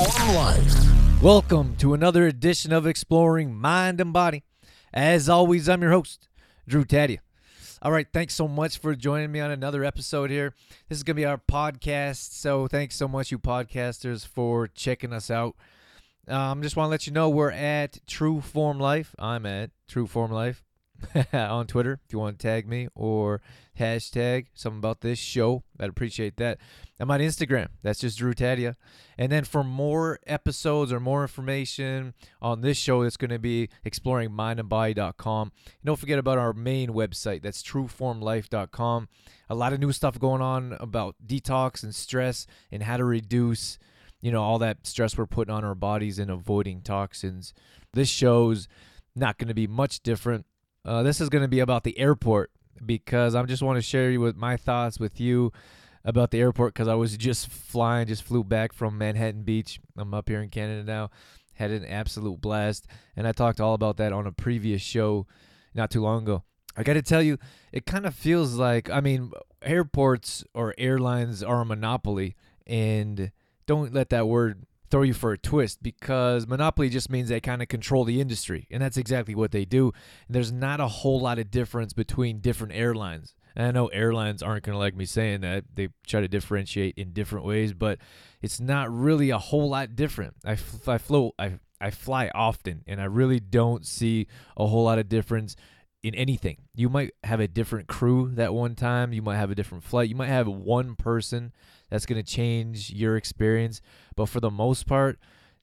Form Life. Welcome to another edition of Exploring Mind and Body. As always, I'm your host, Drew Tadia. All right, thanks so much for joining me on another episode here. This is going to be our podcast, so thanks so much, you podcasters, for checking us out. Um, just want to let you know we're at True Form Life. I'm at True Form Life on Twitter if you want to tag me or hashtag something about this show. I'd appreciate that. I'm on Instagram. That's just Drew Tadia. And then for more episodes or more information on this show, it's going to be exploring mindandbody.com. Don't forget about our main website. That's trueformlife.com. A lot of new stuff going on about detox and stress and how to reduce, you know, all that stress we're putting on our bodies and avoiding toxins. This show's not going to be much different. Uh, this is going to be about the airport because I just want to share with my thoughts with you about the airport because I was just flying, just flew back from Manhattan Beach. I'm up here in Canada now. Had an absolute blast, and I talked all about that on a previous show not too long ago. I got to tell you, it kind of feels like I mean, airports or airlines are a monopoly, and don't let that word throw you for a twist because monopoly just means they kind of control the industry and that's exactly what they do. And there's not a whole lot of difference between different airlines. And i know airlines aren't going to like me saying that they try to differentiate in different ways but it's not really a whole lot different. I, I flow I, I fly often and i really don't see a whole lot of difference in anything. You might have a different crew that one time you might have a different flight you might have one person that's going to change your experience. But for the most part,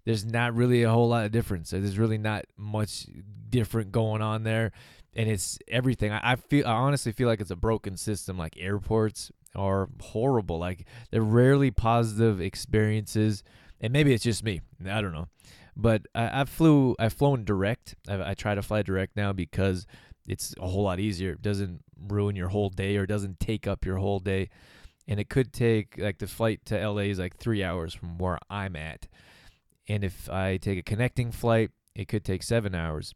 there's not really a whole lot of difference. There's really not much different going on there, and it's everything. I, I feel, I honestly feel like it's a broken system. Like airports are horrible. Like they're rarely positive experiences, and maybe it's just me. I don't know, but I, I flew, I've flown direct. I, I try to fly direct now because it's a whole lot easier. It doesn't ruin your whole day or doesn't take up your whole day and it could take like the flight to LA is like three hours from where I'm at, and if I take a connecting flight, it could take seven hours.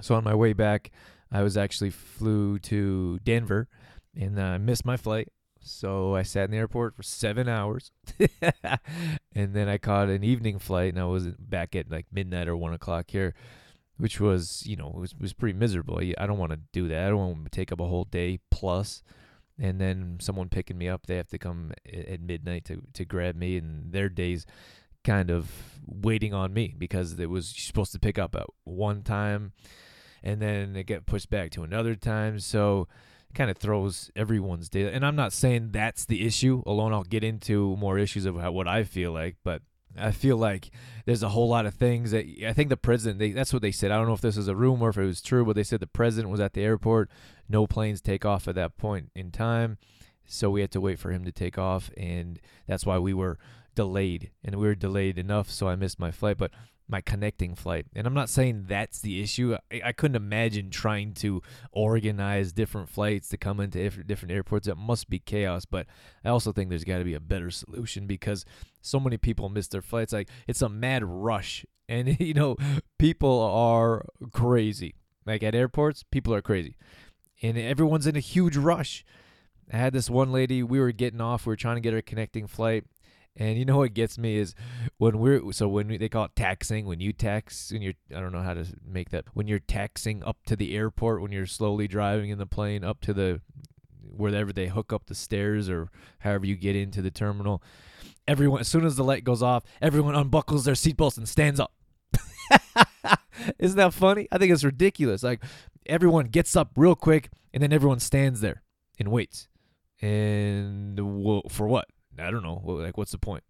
So on my way back, I was actually flew to Denver, and I uh, missed my flight. So I sat in the airport for seven hours, and then I caught an evening flight, and I was back at like midnight or one o'clock here, which was you know was was pretty miserable. I don't want to do that. I don't want to take up a whole day plus and then someone picking me up they have to come at midnight to, to grab me and their days kind of waiting on me because it was supposed to pick up at one time and then it get pushed back to another time. So it kind of throws everyone's day and i'm not saying that's the issue. Alone i'll get into more issues of how, what i feel like but I feel like there's a whole lot of things that I think the president. They, that's what they said. I don't know if this is a rumor, or if it was true, but they said the president was at the airport. No planes take off at that point in time, so we had to wait for him to take off, and that's why we were delayed. And we were delayed enough, so I missed my flight. But my connecting flight. And I'm not saying that's the issue. I, I, couldn't imagine trying to organize different flights to come into different airports. It must be chaos. But I also think there's got to be a better solution because so many people miss their flights. Like it's a mad rush. And, you know, people are crazy. Like at airports, people are crazy. And everyone's in a huge rush. I had this one lady, we were getting off, we were trying to get her connecting flight, and you know what gets me is when we're so when we, they call it taxing when you tax when you're I don't know how to make that when you're taxing up to the airport when you're slowly driving in the plane up to the wherever they hook up the stairs or however you get into the terminal. Everyone as soon as the light goes off, everyone unbuckles their seatbelts and stands up. Isn't that funny? I think it's ridiculous. Like everyone gets up real quick and then everyone stands there and waits. And for what? I don't know. Like, what's the point?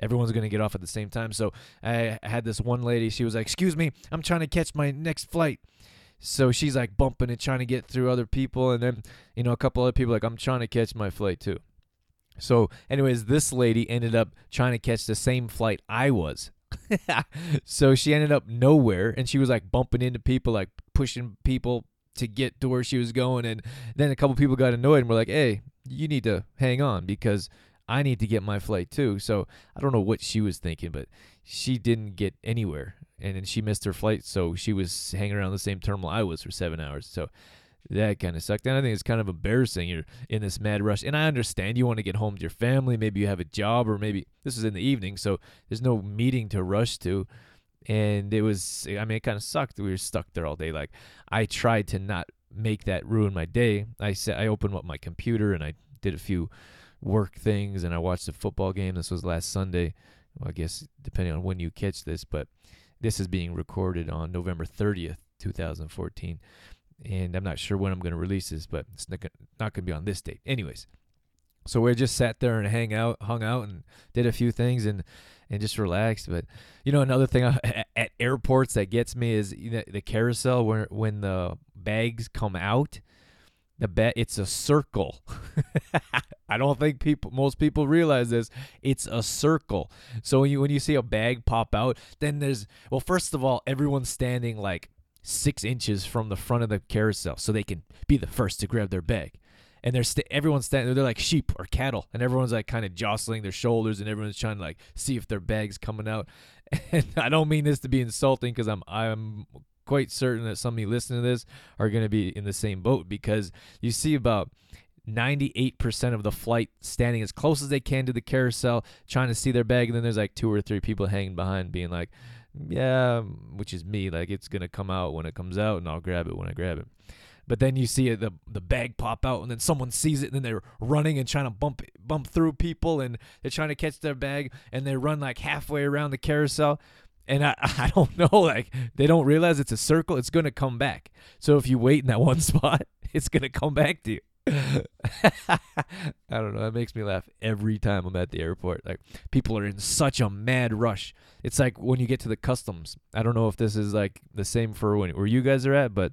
Everyone's going to get off at the same time. So I had this one lady. She was like, Excuse me, I'm trying to catch my next flight. So she's like bumping and trying to get through other people. And then, you know, a couple other people like, I'm trying to catch my flight too. So, anyways, this lady ended up trying to catch the same flight I was. so she ended up nowhere and she was like bumping into people, like pushing people to get to where she was going. And then a couple people got annoyed and were like, hey, you need to hang on because I need to get my flight too. So I don't know what she was thinking, but she didn't get anywhere. And then she missed her flight, so she was hanging around the same terminal I was for seven hours. So that kind of sucked. And I think it's kind of embarrassing. You're in this mad rush, and I understand you want to get home to your family. Maybe you have a job, or maybe this is in the evening, so there's no meeting to rush to. And it was, I mean, it kind of sucked. We were stuck there all day. Like I tried to not make that ruin my day. I said I opened up my computer and I did a few work things, and I watched the football game. This was last Sunday. Well, I guess depending on when you catch this, but this is being recorded on November 30th, 2014 and I'm not sure when I'm going to release this, but it's not going to be on this date. Anyways, so we just sat there and hang out, hung out, and did a few things and and just relaxed. But you know, another thing at airports that gets me is the carousel where when the bags come out, the bet it's a circle. I don't think people most people realize this. It's a circle. So when you when you see a bag pop out, then there's well, first of all, everyone's standing like six inches from the front of the carousel so they can be the first to grab their bag. And they're st- everyone's standing. They're like sheep or cattle, and everyone's like kind of jostling their shoulders, and everyone's trying to like see if their bag's coming out. And I don't mean this to be insulting because I'm I'm quite certain that some of you listening to this are going to be in the same boat because you see about 98% of the flight standing as close as they can to the carousel, trying to see their bag, and then there's like two or three people hanging behind, being like, yeah, um, which is me. Like it's gonna come out when it comes out, and I'll grab it when I grab it. But then you see the the bag pop out, and then someone sees it, and then they're running and trying to bump bump through people, and they're trying to catch their bag, and they run like halfway around the carousel. And I, I don't know, like they don't realize it's a circle. It's gonna come back. So if you wait in that one spot, it's gonna come back to you. I don't know. That makes me laugh every time I'm at the airport. Like people are in such a mad rush. It's like when you get to the customs. I don't know if this is like the same for when where you guys are at, but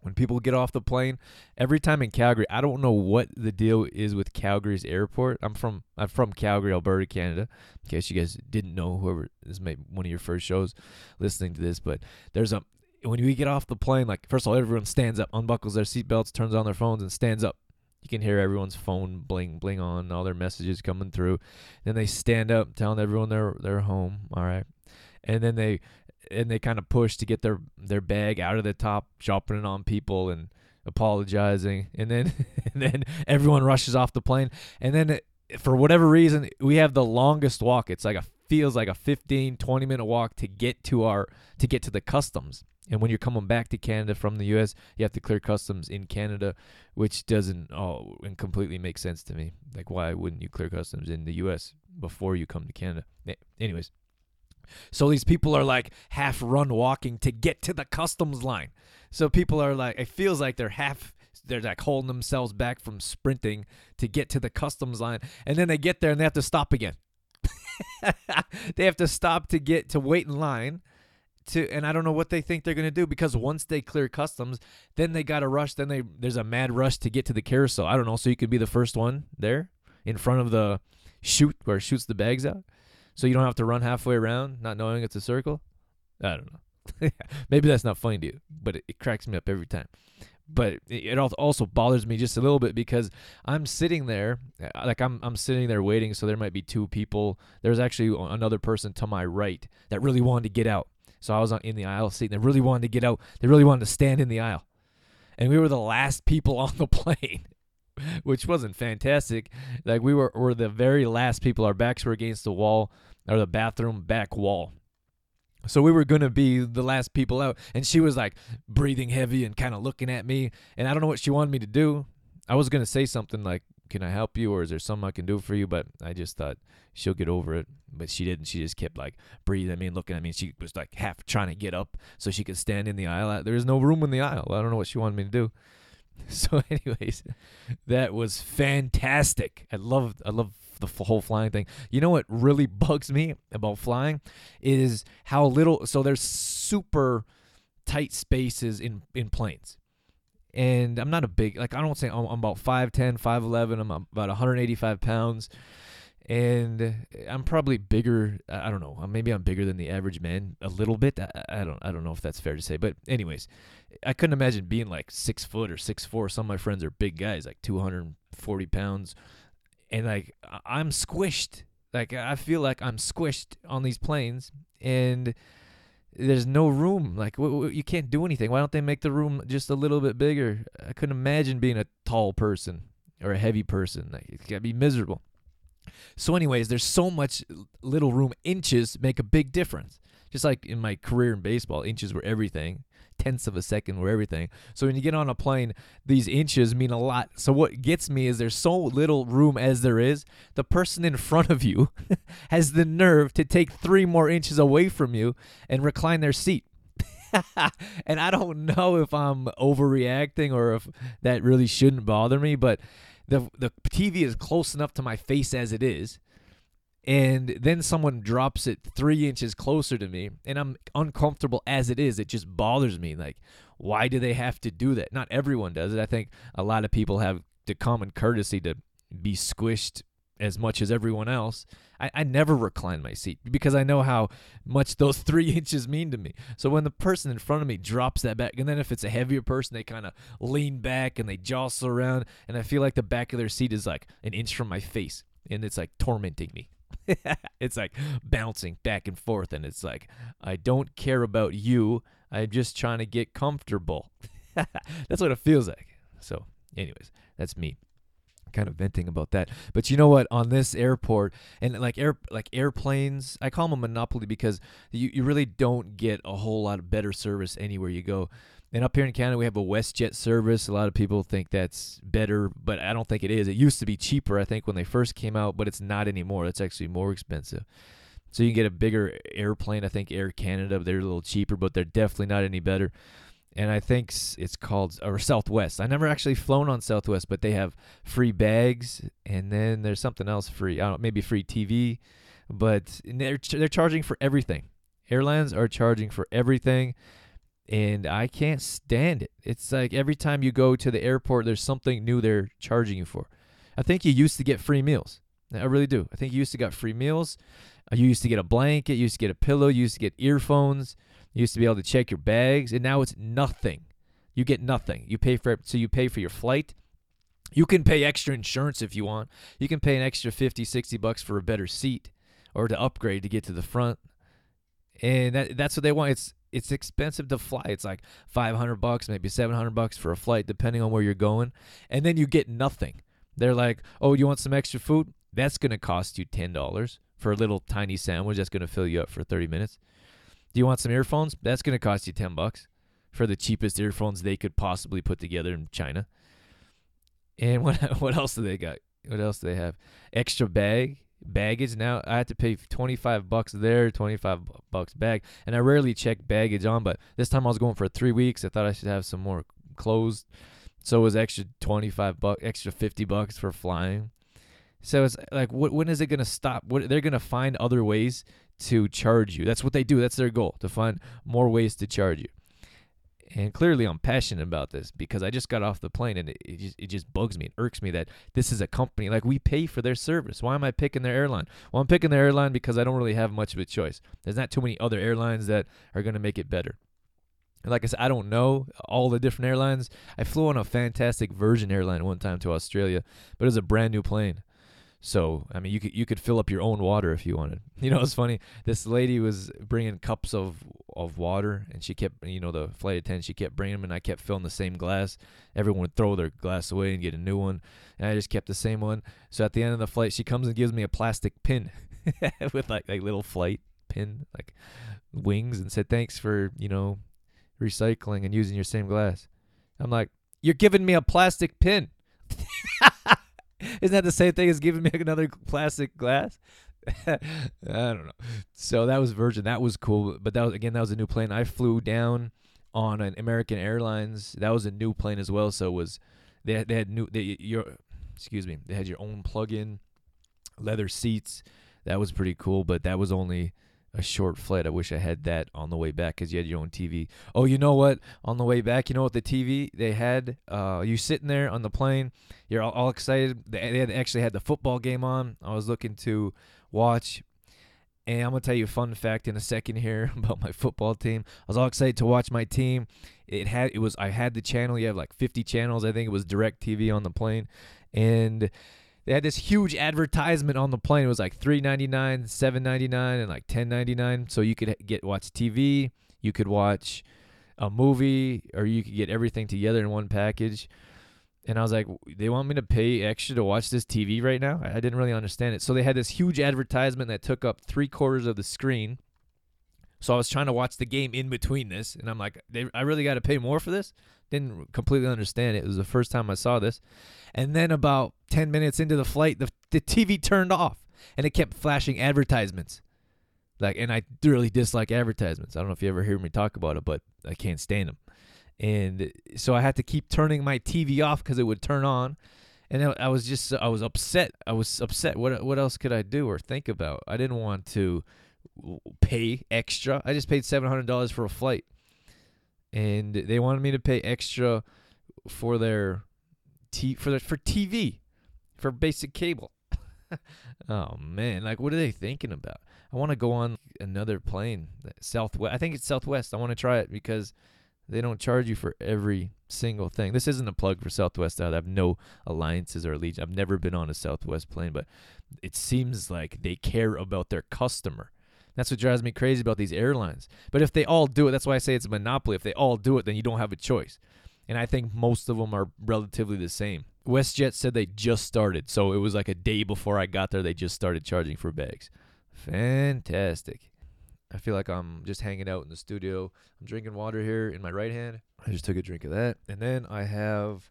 when people get off the plane, every time in Calgary, I don't know what the deal is with Calgary's airport. I'm from I'm from Calgary, Alberta, Canada. In case you guys didn't know, whoever this may one of your first shows listening to this, but there's a when we get off the plane, like first of all, everyone stands up, unbuckles their seatbelts, turns on their phones, and stands up. You can hear everyone's phone bling bling on, all their messages coming through. Then they stand up, telling everyone they're they're home. All right, and then they and they kind of push to get their their bag out of the top, dropping it on people and apologizing, and then and then everyone rushes off the plane, and then it, for whatever reason we have the longest walk. It's like a feels like a 15 20 minute walk to get to our to get to the customs and when you're coming back to Canada from the US, you have to clear customs in Canada, which doesn't oh and completely make sense to me. Like why wouldn't you clear customs in the US before you come to Canada? Anyways, so these people are like half run walking to get to the customs line. So people are like it feels like they're half they're like holding themselves back from sprinting to get to the customs line and then they get there and they have to stop again. they have to stop to get to wait in line to and I don't know what they think they're going to do because once they clear customs, then they got to rush, then they there's a mad rush to get to the carousel. I don't know, so you could be the first one there in front of the chute where it shoots the bags out. So you don't have to run halfway around not knowing it's a circle. I don't know. Maybe that's not funny to you, but it, it cracks me up every time but it also bothers me just a little bit because I'm sitting there, uh, like I'm I'm sitting there waiting. So there might be two people. There's actually another person to my right that really wanted to get out, so I was in the aisle seat, and they really wanted to get out. They really wanted to stand in the aisle. And we were the last people on the plane, which wasn't fantastic. Like we were, were the very last people. Our backs were against the wall, or the bathroom back wall. So we were going to be the last people out. And she was like breathing heavy and kind of looking at me. And I don't know what she wanted me to do. I was going to say something like, can I help you or is there something I can do for you? But I just thought she'll get over it. But she didn't. She just kept like breathing at me and looking at me. She was like half trying to get up so she could stand in the aisle. There is no room in the aisle. I don't know what she wanted me to do. So, anyways, that was fantastic. I love, I love the whole flying thing. You know what really bugs me about flying is how little. So there's super tight spaces in in planes and I'm not a big like I don't say I'm, I'm about 5'10", 5'11", I'm about 185 pounds, and I'm probably bigger. I don't know. Uh, maybe I'm bigger than the average man a little bit. I, I don't I don't know if that's fair to say, but anyways, I couldn't imagine being like six foot or six four. Some of my friends are big guys, like 240 pounds, and like I'm squished. Like I feel like I'm squished on these planes, and there's no room. Like w- w- you can't do anything. Why don't they make the room just a little bit bigger? I couldn't imagine being a tall person or a heavy person. Like, it's gotta be miserable. So, anyways, there's so much little room. Inches make a big difference. Just like in my career in baseball, inches were everything. Tenths of a second were everything. So when you get on a plane, these inches mean a lot. So what gets me is there's so little room as there is. The person in front of you has the nerve to take three more inches away from you and recline their seat. and I don't know if I'm overreacting or if that really shouldn't bother me, but the the TV is close enough to my face as it is and then someone drops it three inches closer to me and i'm uncomfortable as it is it just bothers me like why do they have to do that? Not everyone does it. I think a lot of people have the common courtesy to be squished as much as everyone else. I, I never recline my seat because i know how much those three inches mean to me. So when the person in front of me drops that back and then if it's a heavier person they kind of lean back and they jostle around and i feel like the back of their seat is like an inch from my face and it's like tormenting me it's like bouncing back and forth, and it's like, I don't care about you. I'm just trying to get comfortable. that's what it feels like. So, anyways, that's me kind of venting about that. But you know what? On this airport and like air like airplanes, I call them a monopoly because you, you really don't get a whole lot of better service anywhere you go. And up here in Canada, we have a WestJet service. A lot of people think that's better, but I don't think it is. It used to be cheaper, I think, when they first came out, but it's not anymore. It's actually more expensive. So you can get a bigger airplane. I think Air Canada, they're a little cheaper, but they're definitely not any better. And I think it's called or Southwest. I never actually flown on Southwest, but they have free bags, and then there's something else free. I don't maybe free TV, but they're they're charging for everything. Airlines are charging for everything and I can't stand it. It's like every time you go to the airport, there's something new they're charging you for. I think you used to get free meals. I really do. I think you used to get free meals. Uh, you used to get a blanket. You used to get a pillow. You used to get earphones. You used to be able to check your bags, and now it's nothing. You get nothing. You pay for it, so you pay for your flight. You can pay extra insurance if you want. You can pay an extra 50, 60 bucks for a better seat or to upgrade to get to the front. And that, that's what they want. It's it's expensive to fly. It's like 500 bucks, maybe 700 bucks for a flight depending on where you're going. And then you get nothing. They're like, "Oh, you want some extra food? That's going to cost you $10 for a little tiny sandwich that's going to fill you up for 30 minutes." Do you want some earphones? That's going to cost you 10 bucks for the cheapest earphones they could possibly put together in China. And what what else do they got? What else do they have? Extra bag baggage. Now i have to pay 25 bucks there 25 bucks back and i rarely check baggage on but this time i was going for three weeks. I thought i should have some more clothes. So it was extra 25 bucks extra 50 bucks for flying. So it's like when is it going to stop? What they're going to find other ways to charge you. That's what they do. That's their goal to find more ways to charge you and clearly I'm passionate about this because I just got off the plane and it, it, just, it just bugs me. It irks me that this is a company like we pay for their service. Why am I picking their airline? Well, I'm picking their airline because I don't really have much of a choice. There's not too many other airlines that are going to make it better. And like I said, I don't know all the different airlines. I flew on a fantastic Virgin airline one time to Australia, but it was a brand new plane. So I mean, you could you could fill up your own water if you wanted. You know, it's funny. This lady was bringing cups of of water, and she kept, you know, the flight attendant, she kept bringing them, and I kept filling the same glass. Everyone would throw their glass away and get a new one, and I just kept the same one. So at the end of the flight, she comes and gives me a plastic pin with like like little flight pin, like wings, and said thanks for you know recycling and using your same glass. I'm like, you're giving me a plastic pin. Isn't that the same thing as giving me another plastic glass? I don't know. So that was Virgin. That was cool. But that was again, that was a new plane. I flew down on an American Airlines. That was a new plane as well. So it was they they had new they your excuse me they had your own plug-in leather seats. That was pretty cool. But that was only a short flight. I wish I had that on the way back because you had your own TV. Oh, you know what? On the way back, you know what the TV they had? Uh, you sitting there on the plane, you're all, all excited. They, they had actually had the football game on. I was looking to watch. And I'm gonna tell you a fun fact in a second here about my football team. I was all excited to watch my team. It had it was I had the channel. You have like 50 channels. I think it was DirecTV on the plane, and they had this huge advertisement on the plane. It was like three ninety nine, seven ninety nine, and like ten ninety nine. So you could get watch TV, You could watch a movie or you could get everything together in one package. And I was like, they want me to pay extra to watch this TV right now? I didn't really understand it. So they had this huge advertisement that took up three quarters of the screen. So I was trying to watch the game in between this, and I'm like, I really got to pay more for this? Didn't completely understand it. It was the first time I saw this. And then about 10 minutes into the flight, the, the TV turned off and it kept flashing advertisements. Like, and I really dislike advertisements. I don't know if you ever hear me talk about it, but I can't stand them. And so I had to keep turning my TV off because it would turn on. And I was just, I was upset. I was upset. What, what else could I do or think about? I didn't want to pay extra. I just paid $700 for a flight. And they wanted me to pay extra for their t for their, for TV, for basic cable. oh man, like what are they thinking about? I want to go on another plane, uh, Southwest. I think it's Southwest. I want to try it because they don't charge you for every single thing. This isn't a plug for Southwest. I have no alliances or allegiance. I've never been on a Southwest plane, but it seems like they care about their customer. That's what drives me crazy about these airlines. But if they all do it, that's why I say it's a monopoly. If they all do it, then you don't have a choice. And I think most of them are relatively the same. WestJet said they just started. So it was like a day before I got there, they just started charging for bags. Fantastic. I feel like I'm just hanging out in the studio. I'm drinking water here in my right hand. I just took a drink of that. And then I have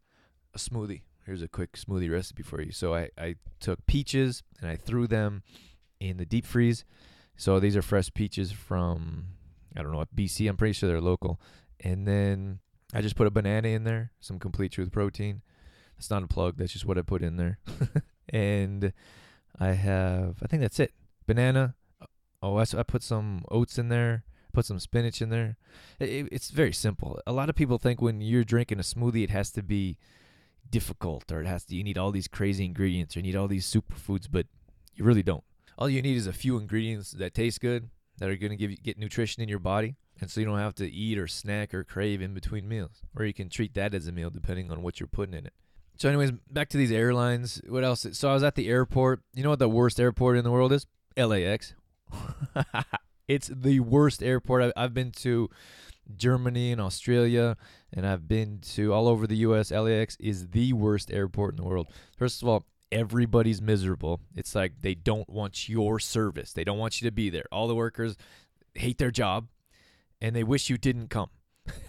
a smoothie. Here's a quick smoothie recipe for you. So I, I took peaches and I threw them in the deep freeze so these are fresh peaches from I don't know what BC. I'm pretty sure they're local. And then I just put a banana in there, some complete truth protein. It's not a plug. That's just what I put in there. and I have I think that's it. Banana. Uh, oh, I, I put some oats in there. Put some spinach in there. It, it's very simple. A lot of people think when you're drinking a smoothie, it has to be difficult or it has to you need all these crazy ingredients or you need all these superfoods, but you really don't all you need is a few ingredients that taste good that are going to give you get nutrition in your body and so you don't have to eat or snack or crave in between meals. Or you can treat that as a meal depending on what you're putting in it. So anyways back to these airlines. What else? So i was at the airport. You know what the worst airport in the world is? Lax it's the worst airport. I've been to germany and australia and i've been to all over the us lax is the worst airport in the world. First of all everybody's miserable. It's like they don't want your service. They don't want you to be there. All the workers hate their job and they wish you didn't come.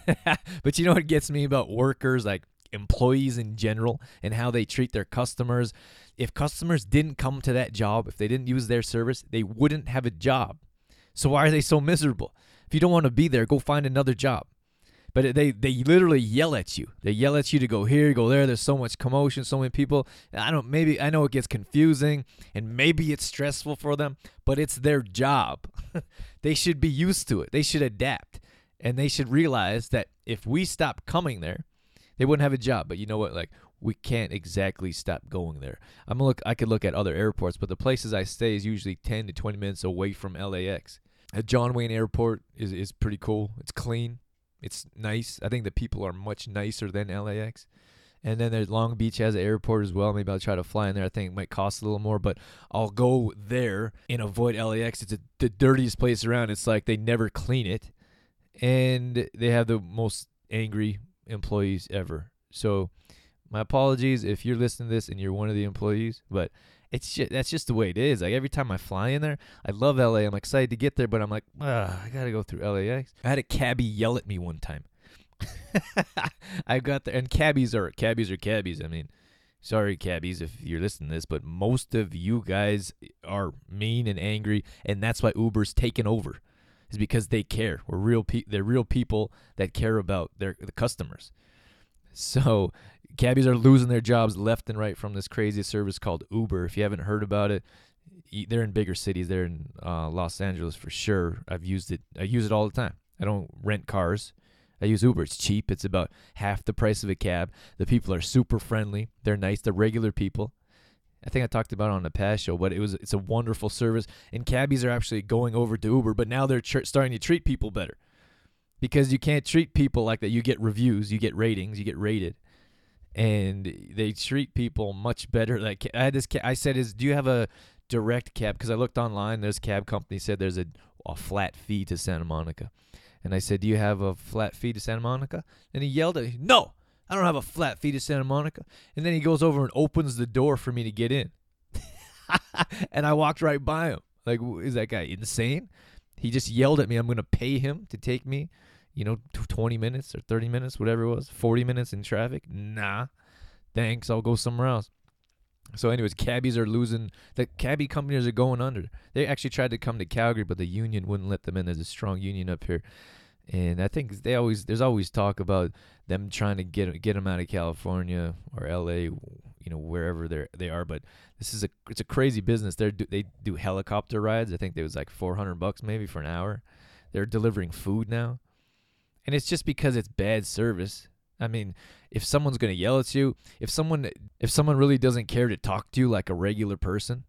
but you know what gets me about workers like employees in general and how they treat their customers? If customers didn't come to that job, if they didn't use their service, they wouldn't have a job. So why are they so miserable? If you don't want to be there, go find another job. But they they literally yell at you. They yell at you to go here, go there. There's so much commotion, so many people. I don't maybe I know it gets confusing and maybe it's stressful for them, but it's their job. they should be used to it. They should adapt. And they should realize that if we stop coming there, they wouldn't have a job. But you know what? Like we can't exactly stop going there. I'm look. I could look at other airports, but the places I stay is usually 10 to 20 minutes away from LAX. At John Wayne Airport is is pretty cool. It's clean. It's nice. I think the people are much nicer than LAX. And then there's Long Beach has an airport as well. Maybe I'll try to fly in there. I think it might cost a little more, but I'll go there and avoid LAX. It's a, the dirtiest place around. It's like they never clean it, and they have the most angry employees ever. So, my apologies if you're listening to this and you're one of the employees, but it's just, that's just the way it is. Like every time I fly in there, I love LA. I'm excited to get there, but I'm like, I gotta go through LAX. I had a cabbie yell at me one time. I got there, and cabbies are cabbies are cabbies. I mean, sorry cabbies if you're listening to this, but most of you guys are mean and angry, and that's why Uber's taken over. Is because they care. We're real. Pe- they're real people that care about their the customers. So cabbies are losing their jobs left and right from this crazy service called Uber. If you haven't heard about it, they're in bigger cities. They're in uh, Los Angeles for sure. I've used it. I use it all the time. I don't rent cars. I use Uber. It's cheap. It's about half the price of a cab. The people are super friendly. They're nice. They're regular people. I think I talked about it on the past show, but it was it's a wonderful service. And cabbies are actually going over to Uber, but now they're tr- starting to treat people better because you can't treat people like that. You get reviews, you get ratings, you get rated and they treat people much better. Like I had this, I said, "Is do you have a direct cab?" Because I looked online. There's cab company said there's a, a flat fee to Santa Monica, And I said, Do you have a flat fee to Santa Monica? And he yelled at me, No, I don't have a flat fee to Santa Monica. And then he goes over and opens the door for me to get in. and I walked right by him. Like, is that guy insane? He just yelled at me, I'm to pay him to take me, you know, 20 minutes or 30 minutes, whatever it was, 40 minutes in traffic. Nah, thanks. I'll go somewhere else. So, anyways, cabbies are losing. The cabbie companies are going under. They actually tried to come to Calgary, but the union wouldn't let them in. There's a strong union up here, and I think they always there's always talk about them trying to get get them out of California or L.A. You know wherever they they are. But this is a it's a crazy business. They they do helicopter rides. I think it was like 400 bucks maybe for an hour. They're delivering food now, and it's just because it's bad service. I mean, if someone's going to yell at you, if someone if someone really doesn't care to talk to you like a regular person,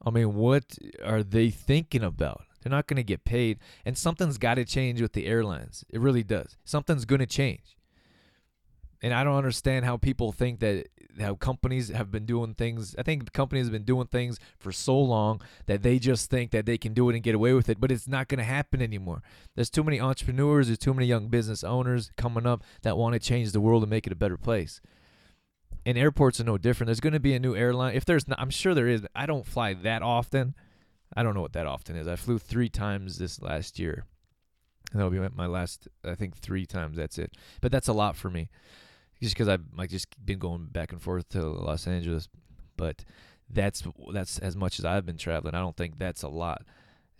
I mean, what are they thinking about? They're not going to get paid, and something's got to change with the airlines. It really does. Something's going to change. And I don't understand how people think that how companies have been doing things. I think companies have been doing things for so long that they just think that they can do it and get away with it, but it's not going to happen anymore. There's too many entrepreneurs, there's too many young business owners coming up that want to change the world and make it a better place. And airports are no different. There's going to be a new airline. If there's not, I'm sure there is. I don't fly that often. I don't know what that often is. I flew 3 times this last year. And that'll be my last I think 3 times that's it. But that's a lot for me just because I've like just been going back and forth to Los Angeles, but that's that's as much as I've been traveling. I don't think that's a lot.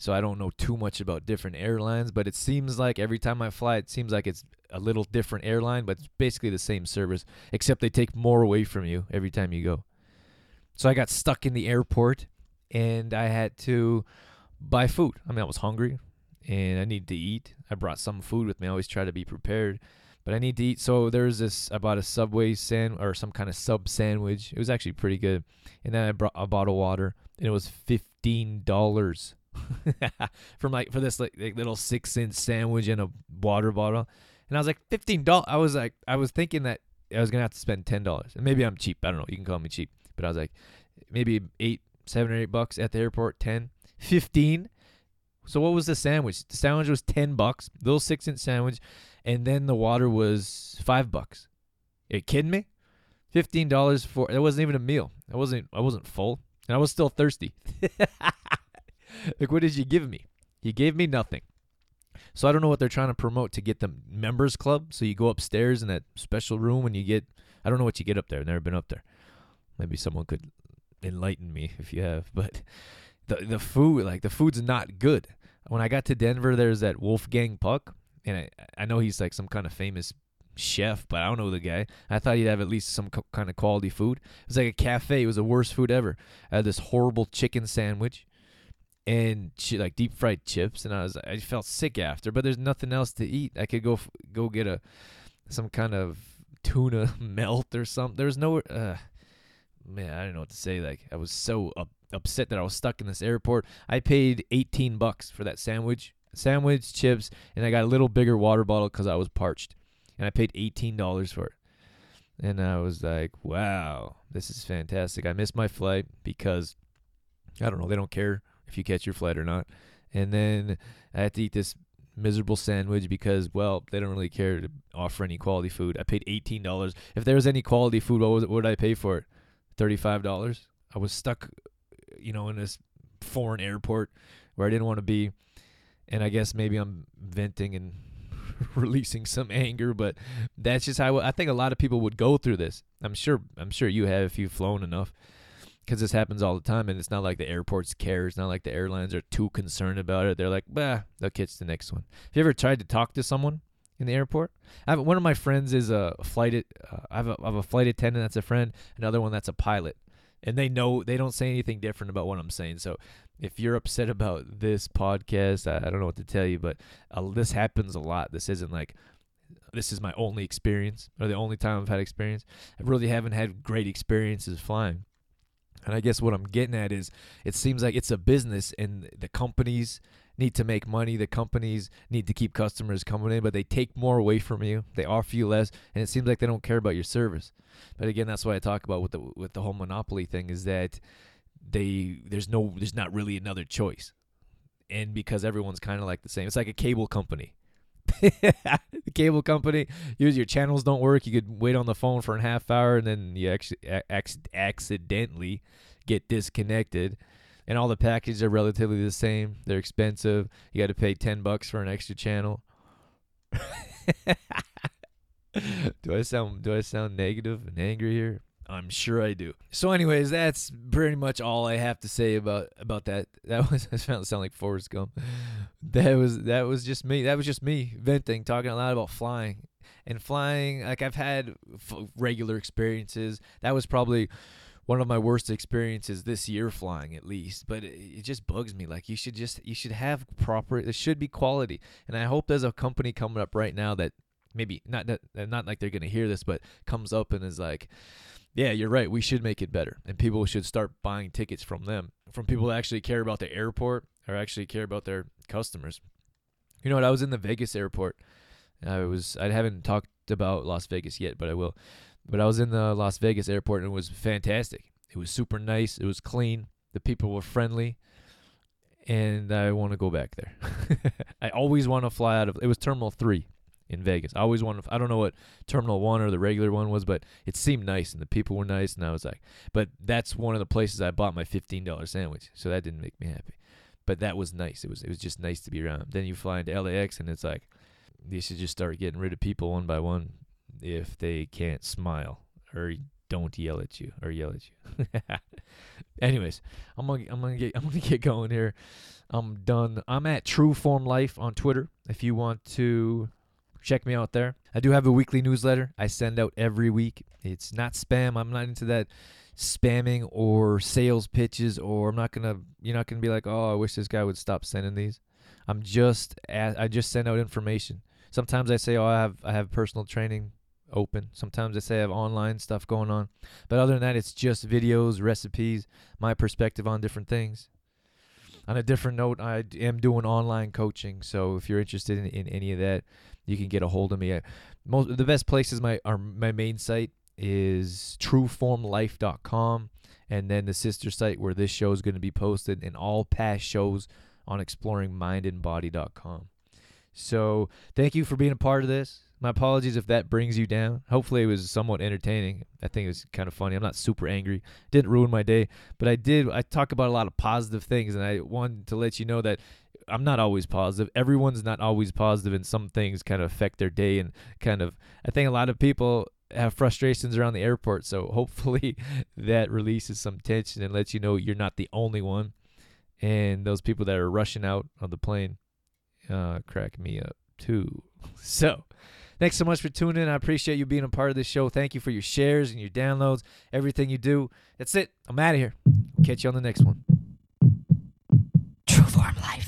So I don't know too much about different airlines, but it seems like every time I fly, it seems like it's a little different airline, but it's basically the same service, except they take more away from you every time you go. So I got stuck in the airport and I had to buy food. I mean, I was hungry and I needed to eat. I brought some food with me. I always try to be prepared but I need to eat. So there's this. I bought a Subway sand or some kind of sub sandwich. It was actually pretty good. And then I brought a bottle of water, and it was fifteen dollars from like for this like, like little six inch sandwich and a water bottle. And I was like fifteen dollars. I was like I was thinking that I was gonna have to spend ten dollars. And maybe I'm cheap. I don't know. You can call me cheap, but I was like maybe eight, seven or eight bucks at the airport. Ten, fifteen. So what was the sandwich? The sandwich was ten bucks. Little six inch sandwich and then the water was five bucks. Are you kidding me? Fifteen dollars for it wasn't even a meal. I wasn't I wasn't full, and I was still thirsty. like what did you give me? You gave me nothing. So I don't know what they're trying to promote to get the members club. So you go upstairs in that special room and you get I don't know what you get up there. I've never been up there. Maybe someone could enlighten me if you have. But the the food like the food's not good. When I got to Denver, there's that Wolfgang Puck and I, I know he's like some kind of famous chef, but I don't know the guy. I thought he'd have at least some co- kind of quality food. It was like a cafe. It was the worst food ever. I had this horrible chicken sandwich and like deep fried chips, and I was I felt sick after. But there's nothing else to eat. I could go f- go get a some kind of tuna melt or something. There's no uh, man. I don't know what to say. Like I was so up, upset that I was stuck in this airport. I paid 18 bucks for that sandwich sandwich, chips, and I got a little bigger water bottle because I was parched. And I paid $18 for it. And I was like, wow, this is fantastic. I missed my flight because, I don't know, they don't care if you catch your flight or not. And then I had to eat this miserable sandwich because, well, they don't really care to offer any quality food. I paid $18. If there was any quality food, what, was what would I pay for it? $35? I was stuck, you know, in this foreign airport where I didn't want to be and I guess maybe I'm venting and releasing some anger, but that's just how I think a lot of people would go through this. I'm sure I'm sure you have if you've flown enough because this happens all the time and it's not like the airports care it's not like the airlines are too concerned about it. They're like bah they'll catch the next one. Have you ever tried to talk to someone in the airport? Have, one of my friends is a flight uh, I, have a, I have a flight attendant that's a friend another one that's a pilot and they know they don't say anything different about what i'm saying so if you're upset about this podcast, I, I don't know what to tell you, but uh, this happens a lot. This isn't like this is my only experience or the only time I've had experience. I really haven't had great experiences flying. And I guess what I'm getting at is it seems like it's a business and the companies need to make money. The companies need to keep customers coming in, but they take more away from you. They offer you less, and it seems like they don't care about your service. But again, that's what I talk about with the with the whole monopoly thing is that they there's no there's not really another choice and because everyone's kind of like the same it's like a cable company the cable company, your your channels don't work. You could wait on the phone for a half hour, and then you actually ac- accidentally get disconnected. And all the packages are relatively the same. They're expensive. You got to pay ten bucks for an extra channel. do I sound do I sound negative and angry here? I'm sure I do. So, anyways, that's pretty much all I have to say about about that. That was that sound like Forrest Gump. That was that was just me. That was just me venting, talking a lot about flying and flying. Like I've had f- regular experiences. That was probably one of my worst experiences this year flying at least but it, it, just bugs me like you should just you should have proper there should be quality and i hope there's a company coming up right now that maybe not not like they're going to hear this but comes up and is like yeah, you're right. We should make it better, and people should start buying tickets from them, from people that actually care about the airport or actually care about their customers. You know what? I was in the Vegas airport. I was. I haven't talked about Las Vegas yet, but I will. But I was in the Las Vegas airport, and it was fantastic. It was super nice. It was clean. The people were friendly, and I want to go back there. I always want to fly out of. It was Terminal Three in Vegas. I always wanted. I don't know what Terminal One or the regular one was, but it seemed nice and the people were nice, and I was like, but that's one of the places I bought my fifteen dollar sandwich, so that didn't make me happy. But that was nice. It was it was just nice to be around. Then you fly into LAX, and it's like they should just start getting rid of people one by one if they can't smile or don't yell at you or yell at you. Anyways, I'm gonna I'm gonna get I'm gonna get going here. I'm done. I'm at True Form Life on Twitter. If you want to check me out there. I do have a weekly newsletter I send out every week. It's not spam. I'm not into that spamming or sales pitches or I'm not to you're not to be like, "Oh, I wish this guy would stop sending these." I'm just I just send out information. Sometimes I say, "Oh, I have I have personal training open. Sometimes I say I have online stuff going on. But other than that, it's just videos, recipes, my perspective on different things. On a different note, I am doing online coaching. So if you're interested in, in any of that, you can get a hold of me. Most the best places my are my main site is trueformlife.com and then the sister site where this show is going to be posted and all past shows on exploringmindandbody.com. So, thank you for being a part of this. My apologies if that brings you down. Hopefully, it was somewhat entertaining. I think it was kind of funny. I'm not super angry. Didn't ruin my day, but I did. I talk about a lot of positive things, and I wanted to let you know that I'm not always positive. Everyone's not always positive, and some things kind of affect their day. And kind of, I think a lot of people have frustrations around the airport. So hopefully that releases some tension and lets you know you're not the only one. And those people that are rushing out on the plane uh, crack me up too. So. Thanks so much for tuning in. I appreciate you being a part of this show. Thank you for your shares and your downloads, everything you do. That's it. I'm out of here. Catch you on the next one. True Form Life.